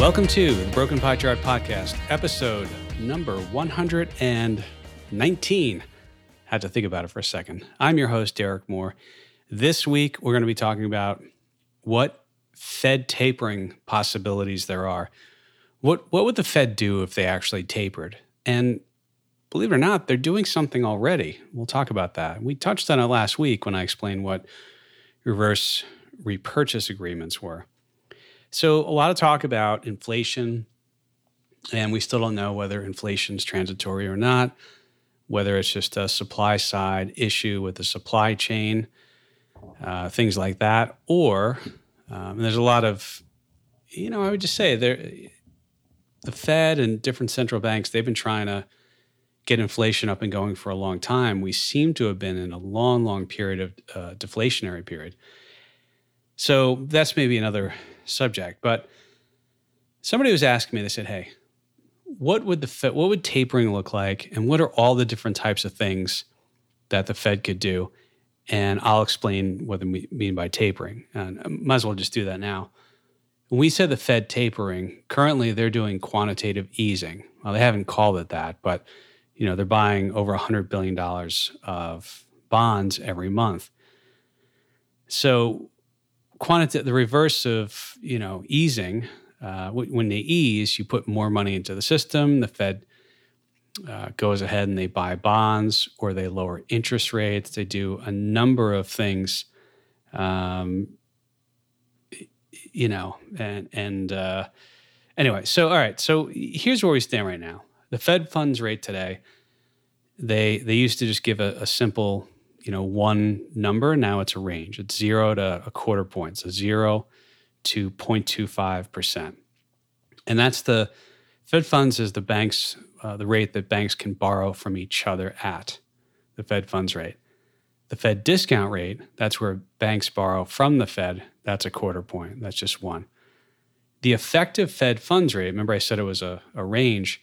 Welcome to the Broken Pie Chart Podcast, episode number 119. Had to think about it for a second. I'm your host, Derek Moore. This week, we're going to be talking about what Fed tapering possibilities there are. What, what would the Fed do if they actually tapered? And believe it or not, they're doing something already. We'll talk about that. We touched on it last week when I explained what reverse repurchase agreements were. So, a lot of talk about inflation, and we still don't know whether inflation is transitory or not, whether it's just a supply side issue with the supply chain, uh, things like that, or um, there's a lot of, you know, I would just say there, the Fed and different central banks, they've been trying to get inflation up and going for a long time. We seem to have been in a long, long period of uh, deflationary period. So that's maybe another subject. But somebody was asking me, they said, hey, what would the Fed, what would tapering look like? And what are all the different types of things that the Fed could do? And I'll explain what we mean by tapering. And I might as well just do that now. When we said the Fed tapering, currently they're doing quantitative easing. Well, they haven't called it that, but you know, they're buying over $100 billion of bonds every month. So quantitative, the reverse of you know easing. Uh, when they ease, you put more money into the system. The Fed uh, goes ahead and they buy bonds or they lower interest rates. They do a number of things, um, you know, and and uh, anyway. So all right. So here's where we stand right now. The Fed funds rate today. They they used to just give a, a simple you know one number now it's a range. It's zero to a quarter point so zero to 0.25 percent. And that's the fed funds is the banks uh, the rate that banks can borrow from each other at the fed funds rate. The fed discount rate that's where banks borrow from the fed that's a quarter point that's just one. The effective fed funds rate remember i said it was a, a range?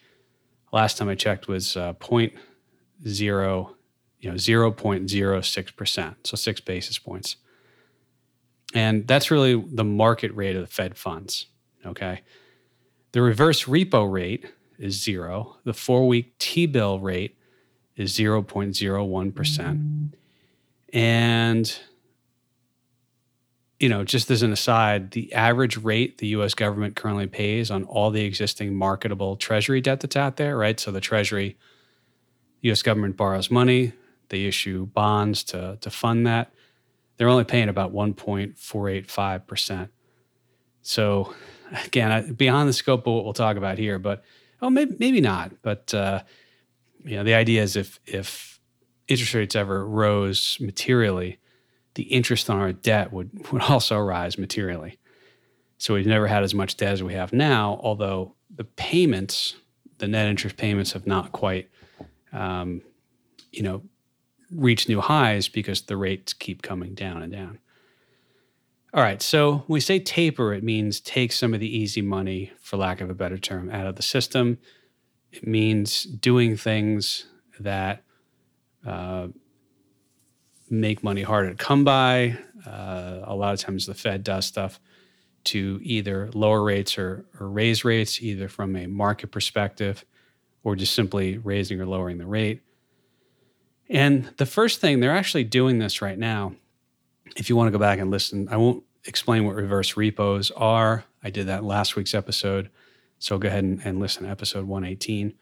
Last time i checked was uh, 0.0 you know 0.06%, so 6 basis points. And that's really the market rate of the Fed funds, okay? The reverse repo rate is 0. The 4-week T-bill rate is 0.01%. And you know, just as an aside, the average rate the US government currently pays on all the existing marketable treasury debt that's out there, right? So the treasury US government borrows money, they issue bonds to, to fund that. They're only paying about 1.485%. So, again, beyond the scope of what we'll talk about here, but oh, maybe, maybe not. But, uh, you know, the idea is if, if interest rates ever rose materially, the interest on our debt would, would also rise materially. So we've never had as much debt as we have now, although the payments, the net interest payments have not quite, um, you know, reach new highs because the rates keep coming down and down. All right, so when we say taper, it means take some of the easy money, for lack of a better term, out of the system. It means doing things that uh, make money harder to come by. Uh, a lot of times the Fed does stuff to either lower rates or, or raise rates, either from a market perspective or just simply raising or lowering the rate. And the first thing, they're actually doing this right now. If you want to go back and listen, I won't explain what reverse repos are. I did that last week's episode. So go ahead and, and listen to episode 118.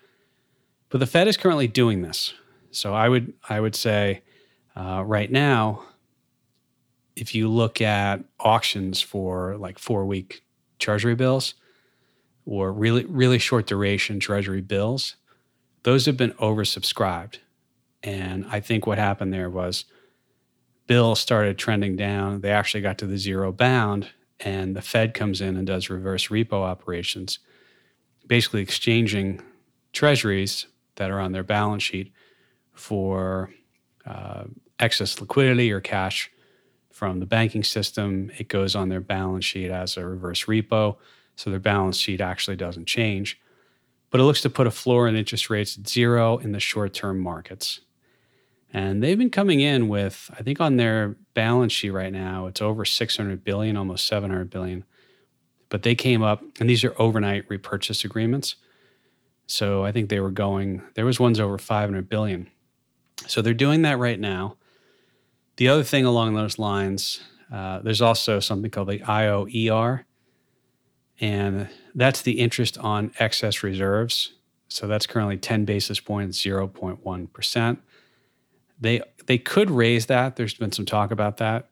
But the Fed is currently doing this. So I would I would say uh, right now, if you look at auctions for like four week treasury bills or really really short duration treasury bills, those have been oversubscribed. And I think what happened there was Bill started trending down. They actually got to the zero bound, and the Fed comes in and does reverse repo operations, basically exchanging treasuries that are on their balance sheet for uh, excess liquidity or cash from the banking system. It goes on their balance sheet as a reverse repo. So their balance sheet actually doesn't change. But it looks to put a floor in interest rates at zero in the short term markets. And they've been coming in with, I think on their balance sheet right now, it's over 600 billion, almost 700 billion but they came up, and these are overnight repurchase agreements. So I think they were going. There was ones over 500 billion. So they're doing that right now. The other thing along those lines, uh, there's also something called the IOER, and that's the interest on excess reserves. So that's currently 10 basis points, 0.1%. They they could raise that. There's been some talk about that,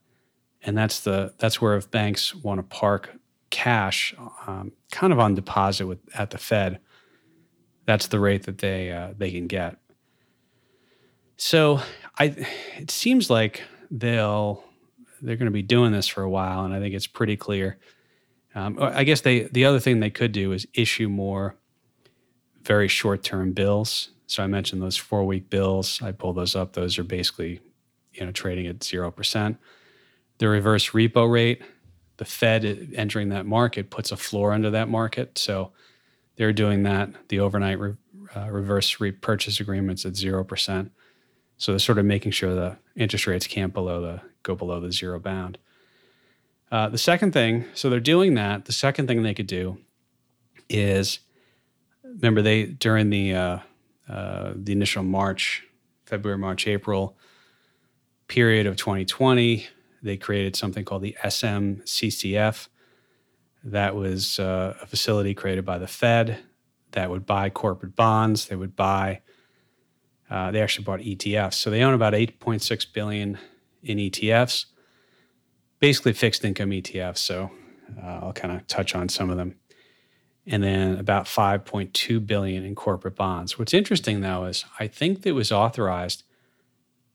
and that's the that's where if banks want to park cash, um, kind of on deposit with at the Fed, that's the rate that they uh, they can get. So I, it seems like they'll they're going to be doing this for a while, and I think it's pretty clear. Um, I guess they the other thing they could do is issue more very short term bills. So I mentioned those four week bills. I pull those up. Those are basically you know trading at zero percent. The reverse repo rate, the Fed entering that market puts a floor under that market. So they're doing that. The overnight re, uh, reverse repurchase agreements at zero percent. So they're sort of making sure the interest rates can't below the go below the zero bound. Uh, the second thing, so they're doing that. The second thing they could do is, remember they during the uh, uh, the initial March, February, March, April period of 2020, they created something called the SMCCF. That was uh, a facility created by the Fed that would buy corporate bonds. They would buy uh, they actually bought ETFs. So they own about 8.6 billion in ETFs, basically fixed income ETFs. So uh, I'll kind of touch on some of them. And then about 5.2 billion in corporate bonds. What's interesting though is I think it was authorized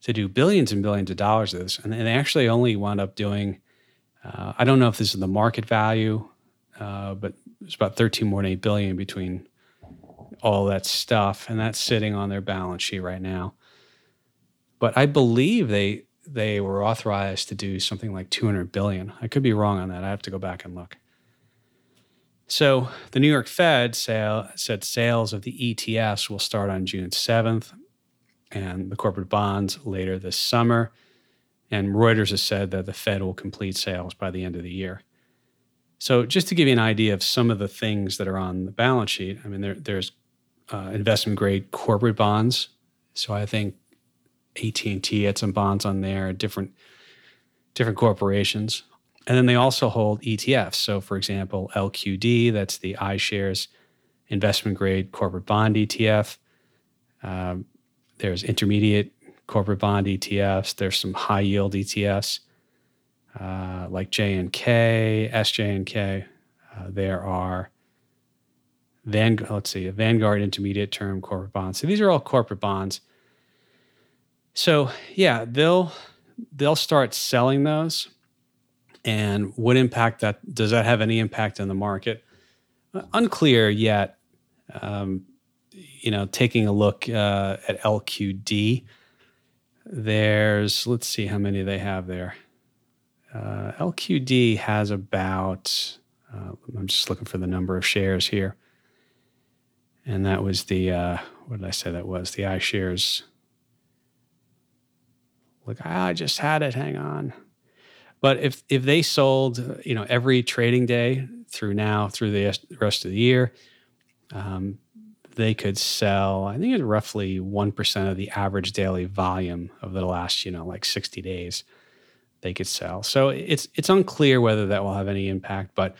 to do billions and billions of dollars of this, and they actually only wound up doing. Uh, I don't know if this is the market value, uh, but it's about 13.8 billion between all that stuff, and that's sitting on their balance sheet right now. But I believe they they were authorized to do something like 200 billion. I could be wrong on that. I have to go back and look. So the New York Fed sale, said sales of the ETFs will start on June 7th, and the corporate bonds later this summer. And Reuters has said that the Fed will complete sales by the end of the year. So just to give you an idea of some of the things that are on the balance sheet, I mean, there, there's uh, investment grade corporate bonds. So I think AT and T had some bonds on there, different different corporations, and then they also hold ETFs. So for example, LQD, that's the iShares investment grade corporate bond ETF. Um, there's intermediate corporate bond ETFs. There's some high yield ETFs uh, like JNK, and K, SJ and K. Uh, there are Van, let's see, Vanguard Intermediate Term Corporate Bonds. So these are all corporate bonds. So yeah, they'll they'll start selling those. And what impact that does that have any impact on the market? Uh, unclear yet. Um, you know, taking a look uh, at LQD, there's let's see how many they have there. Uh, LQD has about. Uh, I'm just looking for the number of shares here and that was the uh, what did I say that was the iShares. Look, I just had it. Hang on. But if if they sold, you know, every trading day through now through the rest of the year, um, they could sell. I think it's roughly one percent of the average daily volume of the last, you know, like sixty days. They could sell. So it's it's unclear whether that will have any impact, but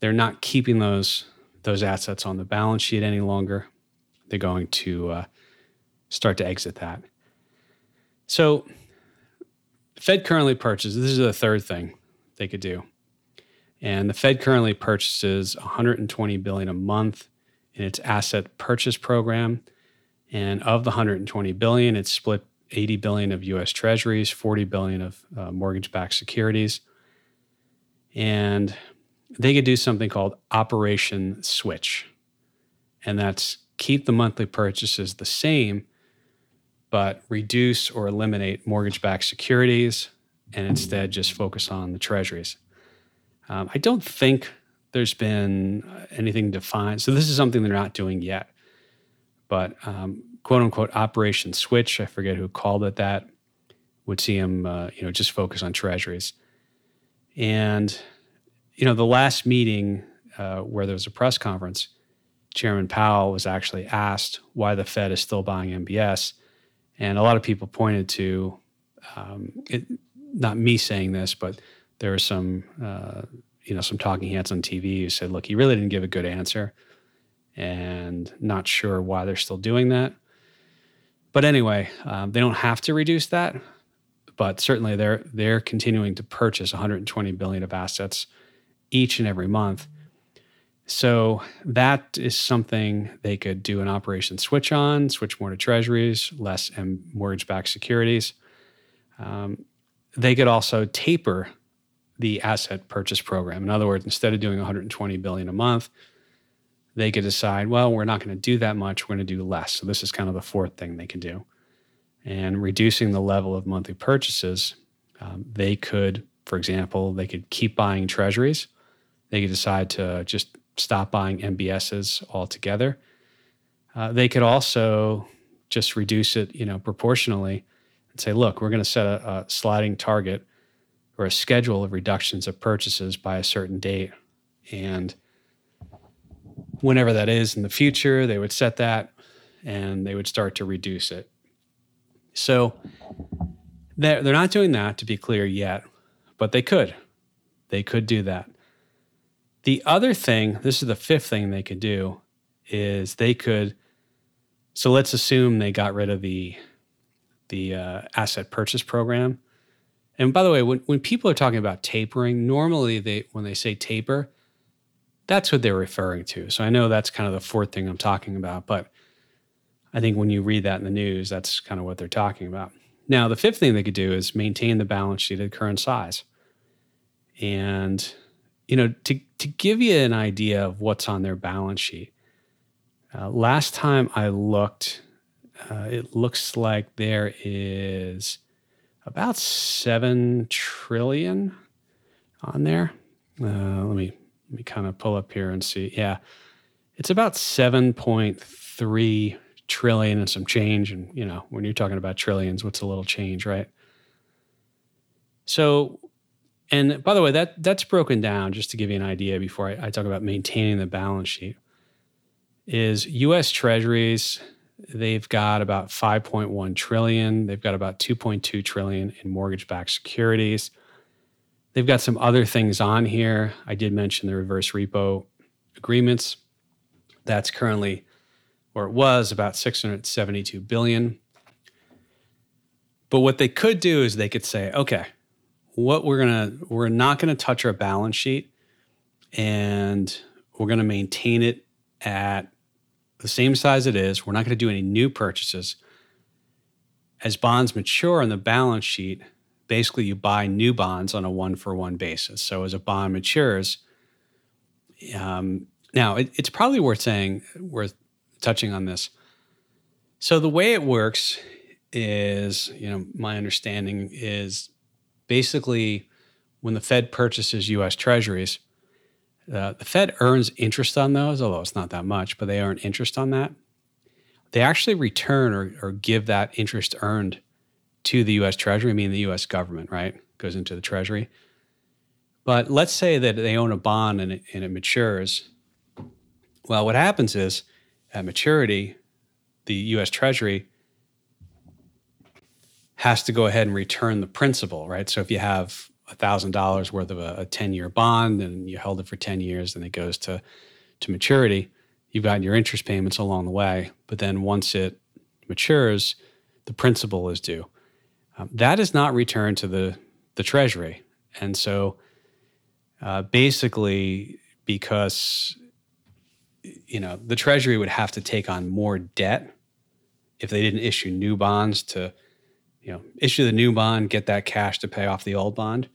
they're not keeping those those assets on the balance sheet any longer. They're going to uh, start to exit that. So, Fed currently purchases. This is the third thing they could do, and the Fed currently purchases 120 billion a month in its asset purchase program. And of the 120 billion, it's split 80 billion of U.S. Treasuries, 40 billion of uh, mortgage-backed securities, and they could do something called Operation Switch. And that's keep the monthly purchases the same, but reduce or eliminate mortgage backed securities and instead just focus on the treasuries. Um, I don't think there's been anything defined. So this is something they're not doing yet. But um, quote unquote Operation Switch, I forget who called it that, would see them, uh, you know, just focus on treasuries. And you know, the last meeting uh, where there was a press conference, Chairman Powell was actually asked why the Fed is still buying MBS. And a lot of people pointed to, um, it, not me saying this, but there were some, uh, you know, some talking heads on TV who said, look, he really didn't give a good answer and not sure why they're still doing that. But anyway, um, they don't have to reduce that, but certainly they're they're continuing to purchase 120 billion of assets each and every month. So that is something they could do an operation switch on, switch more to treasuries, less and mortgage-backed securities. Um, they could also taper the asset purchase program. In other words, instead of doing 120 billion a month, they could decide, well, we're not going to do that much. We're going to do less. So this is kind of the fourth thing they can do. And reducing the level of monthly purchases, um, they could, for example, they could keep buying treasuries. They could decide to just stop buying MBSs altogether. Uh, they could also just reduce it, you know, proportionally and say, look, we're going to set a, a sliding target or a schedule of reductions of purchases by a certain date. And whenever that is in the future, they would set that and they would start to reduce it. So they're, they're not doing that, to be clear, yet, but they could. They could do that. The other thing, this is the fifth thing they could do, is they could. So let's assume they got rid of the the uh, asset purchase program. And by the way, when, when people are talking about tapering, normally they when they say taper, that's what they're referring to. So I know that's kind of the fourth thing I'm talking about, but I think when you read that in the news, that's kind of what they're talking about. Now, the fifth thing they could do is maintain the balance sheet at current size. And, you know, to, to give you an idea of what's on their balance sheet, uh, last time I looked, uh, it looks like there is about 7 trillion on there. Uh, let me let me kind of pull up here and see. Yeah, it's about 7.3 trillion and some change. And, you know, when you're talking about trillions, what's a little change, right? So, and by the way, that that's broken down just to give you an idea before I, I talk about maintaining the balance sheet. Is U.S. Treasuries? They've got about 5.1 trillion. They've got about 2.2 trillion in mortgage-backed securities. They've got some other things on here. I did mention the reverse repo agreements. That's currently, or it was, about 672 billion. But what they could do is they could say, okay, what we're gonna, we're not gonna touch our balance sheet, and we're gonna maintain it at the same size it is. We're not gonna do any new purchases. As bonds mature on the balance sheet, basically you buy new bonds on a one for one basis. So as a bond matures, um, now it, it's probably worth saying, worth touching on this. So the way it works is, you know, my understanding is basically when the Fed purchases U.S. Treasuries, uh, the Fed earns interest on those, although it's not that much, but they earn interest on that. They actually return or, or give that interest earned to the US Treasury, I mean the US government, right? Goes into the Treasury. But let's say that they own a bond and it, and it matures. Well, what happens is at maturity, the US Treasury has to go ahead and return the principal, right? So if you have $1,000 worth of a 10 year bond and you held it for 10 years and it goes to, to maturity, you've gotten your interest payments along the way. But then once it matures, the principal is due. Um, that is not returned to the, the Treasury. And so uh, basically, because you know the Treasury would have to take on more debt if they didn't issue new bonds to you know issue the new bond, get that cash to pay off the old bond.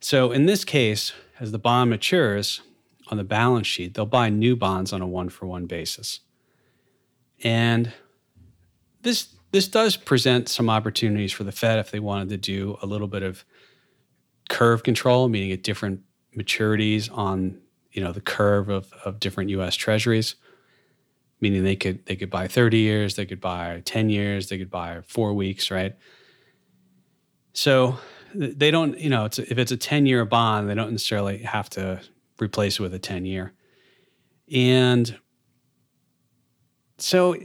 So in this case, as the bond matures on the balance sheet, they'll buy new bonds on a one for one basis. And this this does present some opportunities for the Fed if they wanted to do a little bit of curve control, meaning at different maturities on you know the curve of, of different U.S. Treasuries, meaning they could they could buy 30 years, they could buy 10 years, they could buy four weeks, right? So they don't, you know, it's, if it's a 10 year bond, they don't necessarily have to replace it with a 10 year. And so,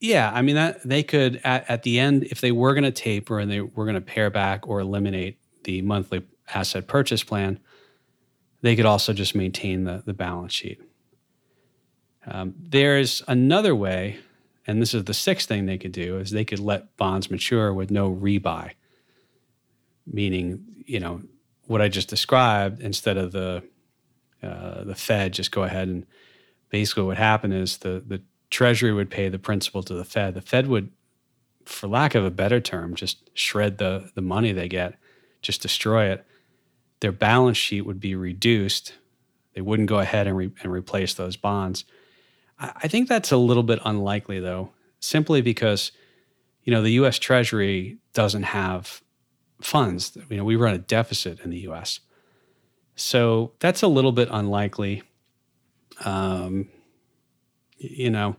yeah, I mean, that they could, at, at the end, if they were going to taper and they were going to pare back or eliminate the monthly asset purchase plan, they could also just maintain the, the balance sheet. Um, there's another way, and this is the sixth thing they could do, is they could let bonds mature with no rebuy, meaning, you know, what I just described, instead of the uh, the Fed just go ahead and basically what happened is the the Treasury would pay the principal to the Fed. The Fed would, for lack of a better term, just shred the the money they get, just destroy it. Their balance sheet would be reduced. They wouldn't go ahead and, re- and replace those bonds. I, think that's a little bit unlikely, though, simply because you know the U.S. Treasury doesn't have funds. You know, we run a deficit in the U.S. So that's a little bit unlikely. Um, you know,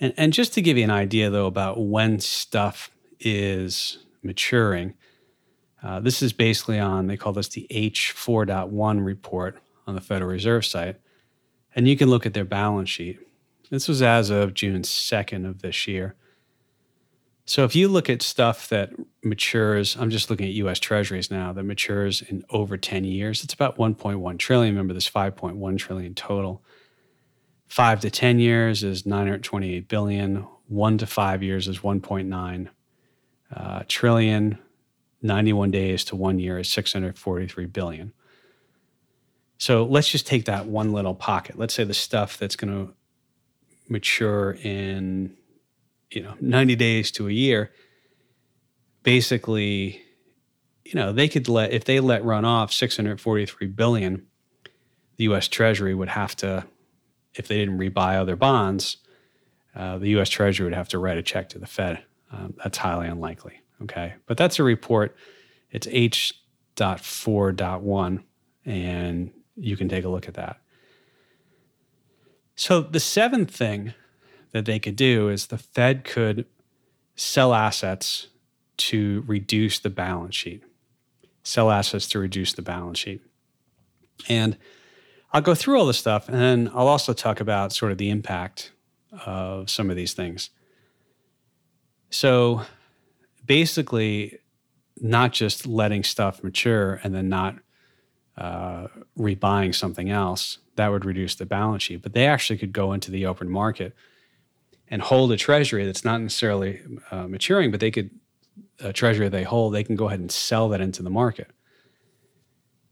and, and just to give you an idea, though, about when stuff is maturing, uh, this is basically on, they call this the H4.1 report on the Federal Reserve site. And you can look at their balance sheet. This was as of June 2nd of this year. So if you look at stuff that matures, I'm just looking at US treasuries now that matures in over 10 years, it's about 1.1 trillion. Remember, there's 5.1 trillion total. Five to 10 years is 928 billion. One to five years is 1.9 uh, trillion. 91 days to one year is 643 billion. So let's just take that one little pocket. Let's say the stuff that's going to mature in you know 90 days to a year basically you know they could let if they let run off 643 billion the us treasury would have to if they didn't rebuy other bonds uh, the us treasury would have to write a check to the fed. Um, that's highly unlikely okay? But that's a report. It's h.4.1 and you can take a look at that so the seventh thing that they could do is the Fed could sell assets to reduce the balance sheet, sell assets to reduce the balance sheet. And I'll go through all this stuff and then I'll also talk about sort of the impact of some of these things. So basically, not just letting stuff mature and then not uh, rebuying something else, that would reduce the balance sheet, but they actually could go into the open market and hold a treasury that's not necessarily uh, maturing, but they could a treasury they hold, they can go ahead and sell that into the market.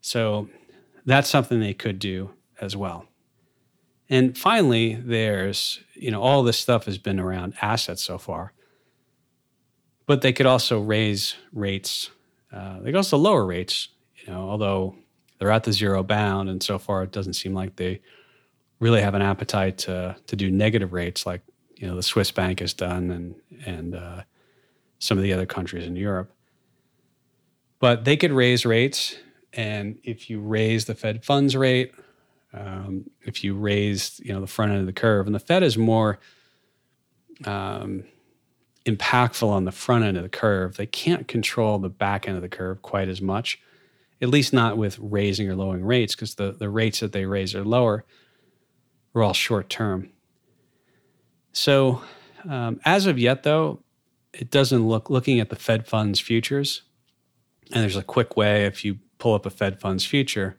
So that's something they could do as well. And finally, there's, you know, all this stuff has been around assets so far, but they could also raise rates. Uh, they could also lower rates, you know, although they're at the zero bound. And so far, it doesn't seem like they really have an appetite to, to do negative rates like you know the Swiss bank has done, and and uh, some of the other countries in Europe. But they could raise rates, and if you raise the Fed funds rate, um, if you raise you know the front end of the curve, and the Fed is more um, impactful on the front end of the curve, they can't control the back end of the curve quite as much, at least not with raising or lowering rates, because the, the rates that they raise are lower are all short term. So, um, as of yet, though, it doesn't look looking at the Fed funds futures. And there's a quick way if you pull up a Fed funds future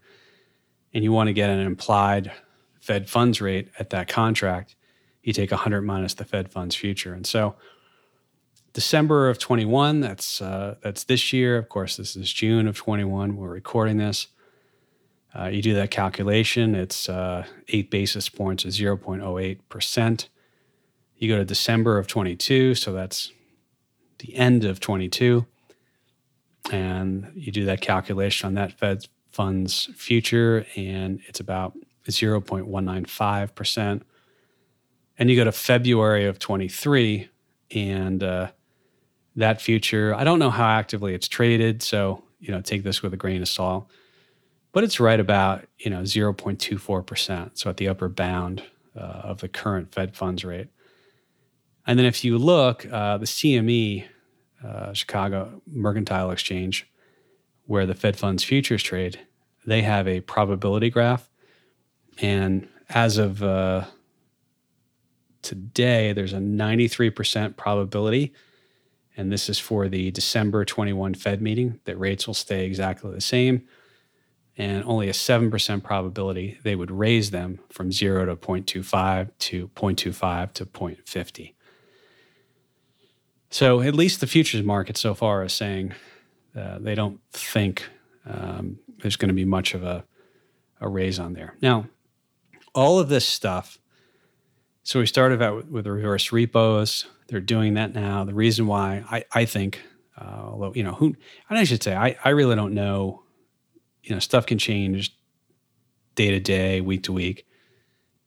and you want to get an implied Fed funds rate at that contract, you take 100 minus the Fed funds future. And so, December of 21, that's uh, that's this year. Of course, this is June of 21. We're recording this. Uh, you do that calculation, it's uh, eight basis points is 0.08 percent. You go to December of 22, so that's the end of 22, and you do that calculation on that Fed funds future, and it's about 0.195%. And you go to February of 23, and uh, that future, I don't know how actively it's traded, so you know, take this with a grain of salt, but it's right about you know 0.24%, so at the upper bound uh, of the current Fed funds rate. And then if you look, uh, the CME, uh, Chicago Mercantile Exchange, where the Fed funds futures trade, they have a probability graph. And as of uh, today, there's a 93% probability, and this is for the December 21 Fed meeting, that rates will stay exactly the same, and only a 7% probability they would raise them from 0 to 0.25 to 0.25 to 0.50. So at least the futures market so far is saying uh, they don't think um, there's going to be much of a, a raise on there. Now, all of this stuff so we started out with, reverse repos. They're doing that now. The reason why I, I think, uh, although, you know, who, I should say, I, I really don't know, you know, stuff can change day to day, week to week.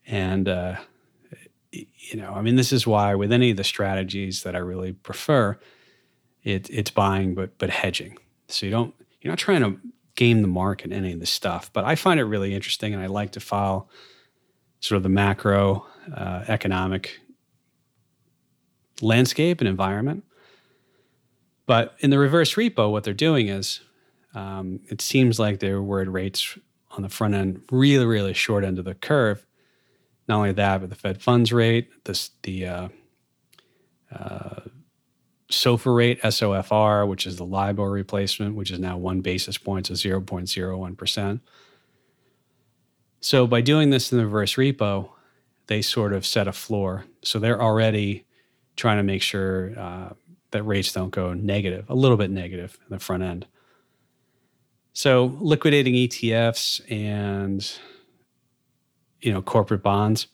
And, uh, you know, I mean, this is why with any of the strategies that I really prefer, it, it's buying, but, but hedging. So you don't, you're not trying to game the market, any of this stuff, but I find it really interesting and I like to file sort of the macro uh, economic landscape and environment. But in the reverse repo, what they're doing is um, it seems like they were at rates on the front end, really, really short end of the curve. Not only that, but the Fed funds rate, this, the uh, uh, SOFR rate, SOFR, which is the LIBOR replacement, which is now one basis point to 0.01%. So by doing this in the reverse repo, they sort of set a floor. So they're already trying to make sure uh, that rates don't go negative, a little bit negative in the front end. So liquidating ETFs and you know corporate bonds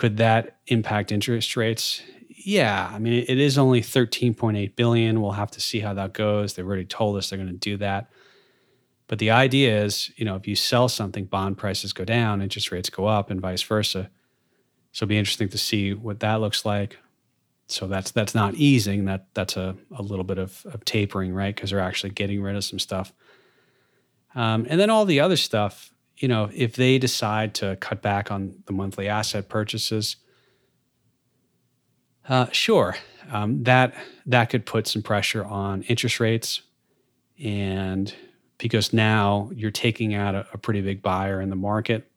could that impact interest rates? Yeah, I mean it is only 13.8 billion. We'll have to see how that goes. They've already told us they're going to do that. But the idea is, you know, if you sell something, bond prices go down, interest rates go up, and vice versa. So it'll be interesting to see what that looks like. So that's that's not easing. That that's a, a little bit of, of tapering, right? Because they're actually getting rid of some stuff. Um, and then all the other stuff, you know, if they decide to cut back on the monthly asset purchases, uh, sure, um, that that could put some pressure on interest rates, and because now you're taking out a, a pretty big buyer in the market,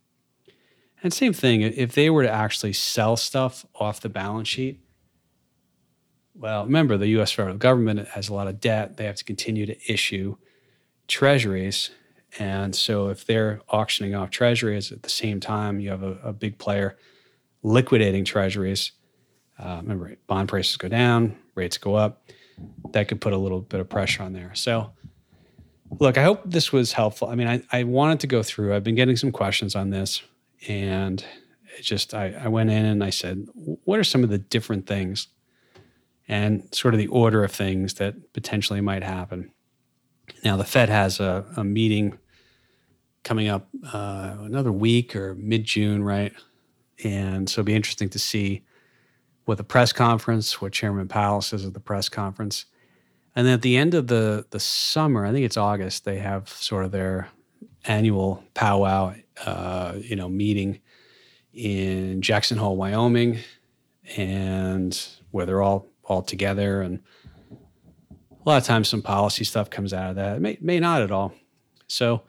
and same thing, if they were to actually sell stuff off the balance sheet, well, remember the US federal government has a lot of debt. They have to continue to issue treasuries. And so if they're auctioning off treasuries at the same time, you have a, a big player liquidating treasuries. Uh, remember, bond prices go down, rates go up. That could put a little bit of pressure on there. So, look, I hope this was helpful. I mean, I, I wanted to go through, I've been getting some questions on this and it just I, I went in and I said, what are some of the different things and sort of the order of things that potentially might happen. Now the Fed has a, a meeting coming up uh, another week or mid June, right? And so it'll be interesting to see what the press conference, what Chairman Powell says at the press conference. And then at the end of the the summer, I think it's August, they have sort of their annual powwow, uh, you know, meeting in Jackson Hole, Wyoming, and where they're all all together. And a lot of times, some policy stuff comes out of that. It may may not at all. So,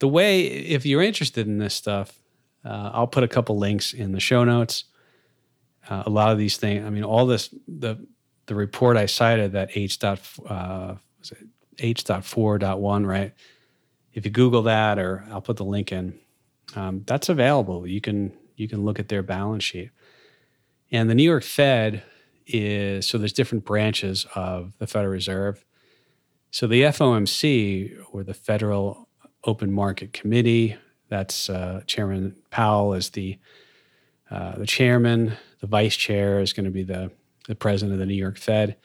the way if you're interested in this stuff, uh, I'll put a couple links in the show notes. Uh, a lot of these things. I mean, all this the the report I cited that H dot uh, was it H dot four dot one right if you Google that, or I'll put the link in, um, that's available. You can you can look at their balance sheet. And the New York Fed is so there's different branches of the Federal Reserve. So the FOMC or the Federal Open Market Committee, that's uh, Chairman Powell is the uh, the chairman. The vice chair is going to be the the president of the New York Fed.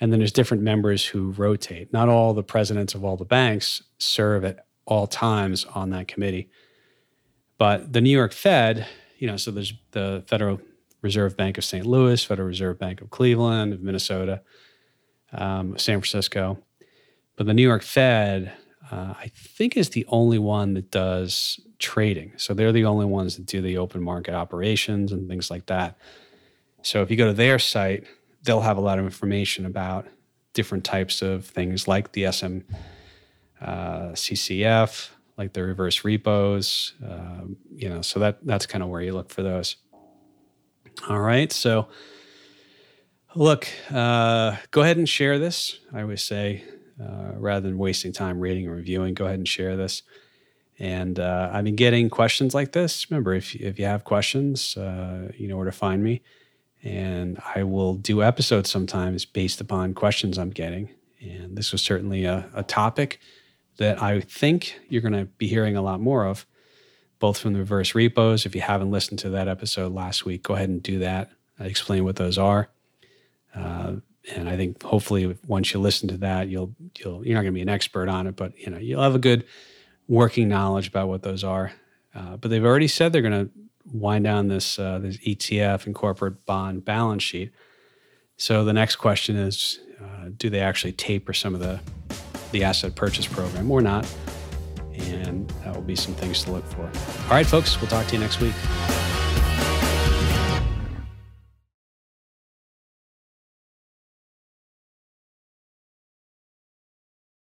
And then there's different members who rotate. Not all the presidents of all the banks serve at all times on that committee. But the New York Fed, you know, so there's the Federal Reserve Bank of St. Louis, Federal Reserve Bank of Cleveland, of Minnesota, um, San Francisco. But the New York Fed, uh, I think, is the only one that does trading. So they're the only ones that do the open market operations and things like that. So if you go to their site, they'll have a lot of information about different types of things like the SM uh, CCF, like the reverse repos. Um, you know, so that that's kind of where you look for those. All right, so look, uh, go ahead and share this. I always say, uh, rather than wasting time reading and reviewing, go ahead and share this. And uh, I've been getting questions like this. Remember, if if you have questions, uh, you know where to find me. And I will do episodes sometimes based upon questions I'm getting. And this was certainly a, a topic that I think you're going to be hearing a lot more of, both from the reverse repos. If you haven't listened to that episode last week, go ahead and do that. I explain what those are. Uh, and I think hopefully once you listen to that, you'll you'll you're not going to be an expert on it, but you know you'll have a good working knowledge about what those are. Uh, but they've already said they're going to wind down this uh, this ETF and corporate bond balance sheet. So the next question is, uh, do they actually taper some of the the asset purchase program or not? And that will be some things to look for. All right, folks, we'll talk to you next week.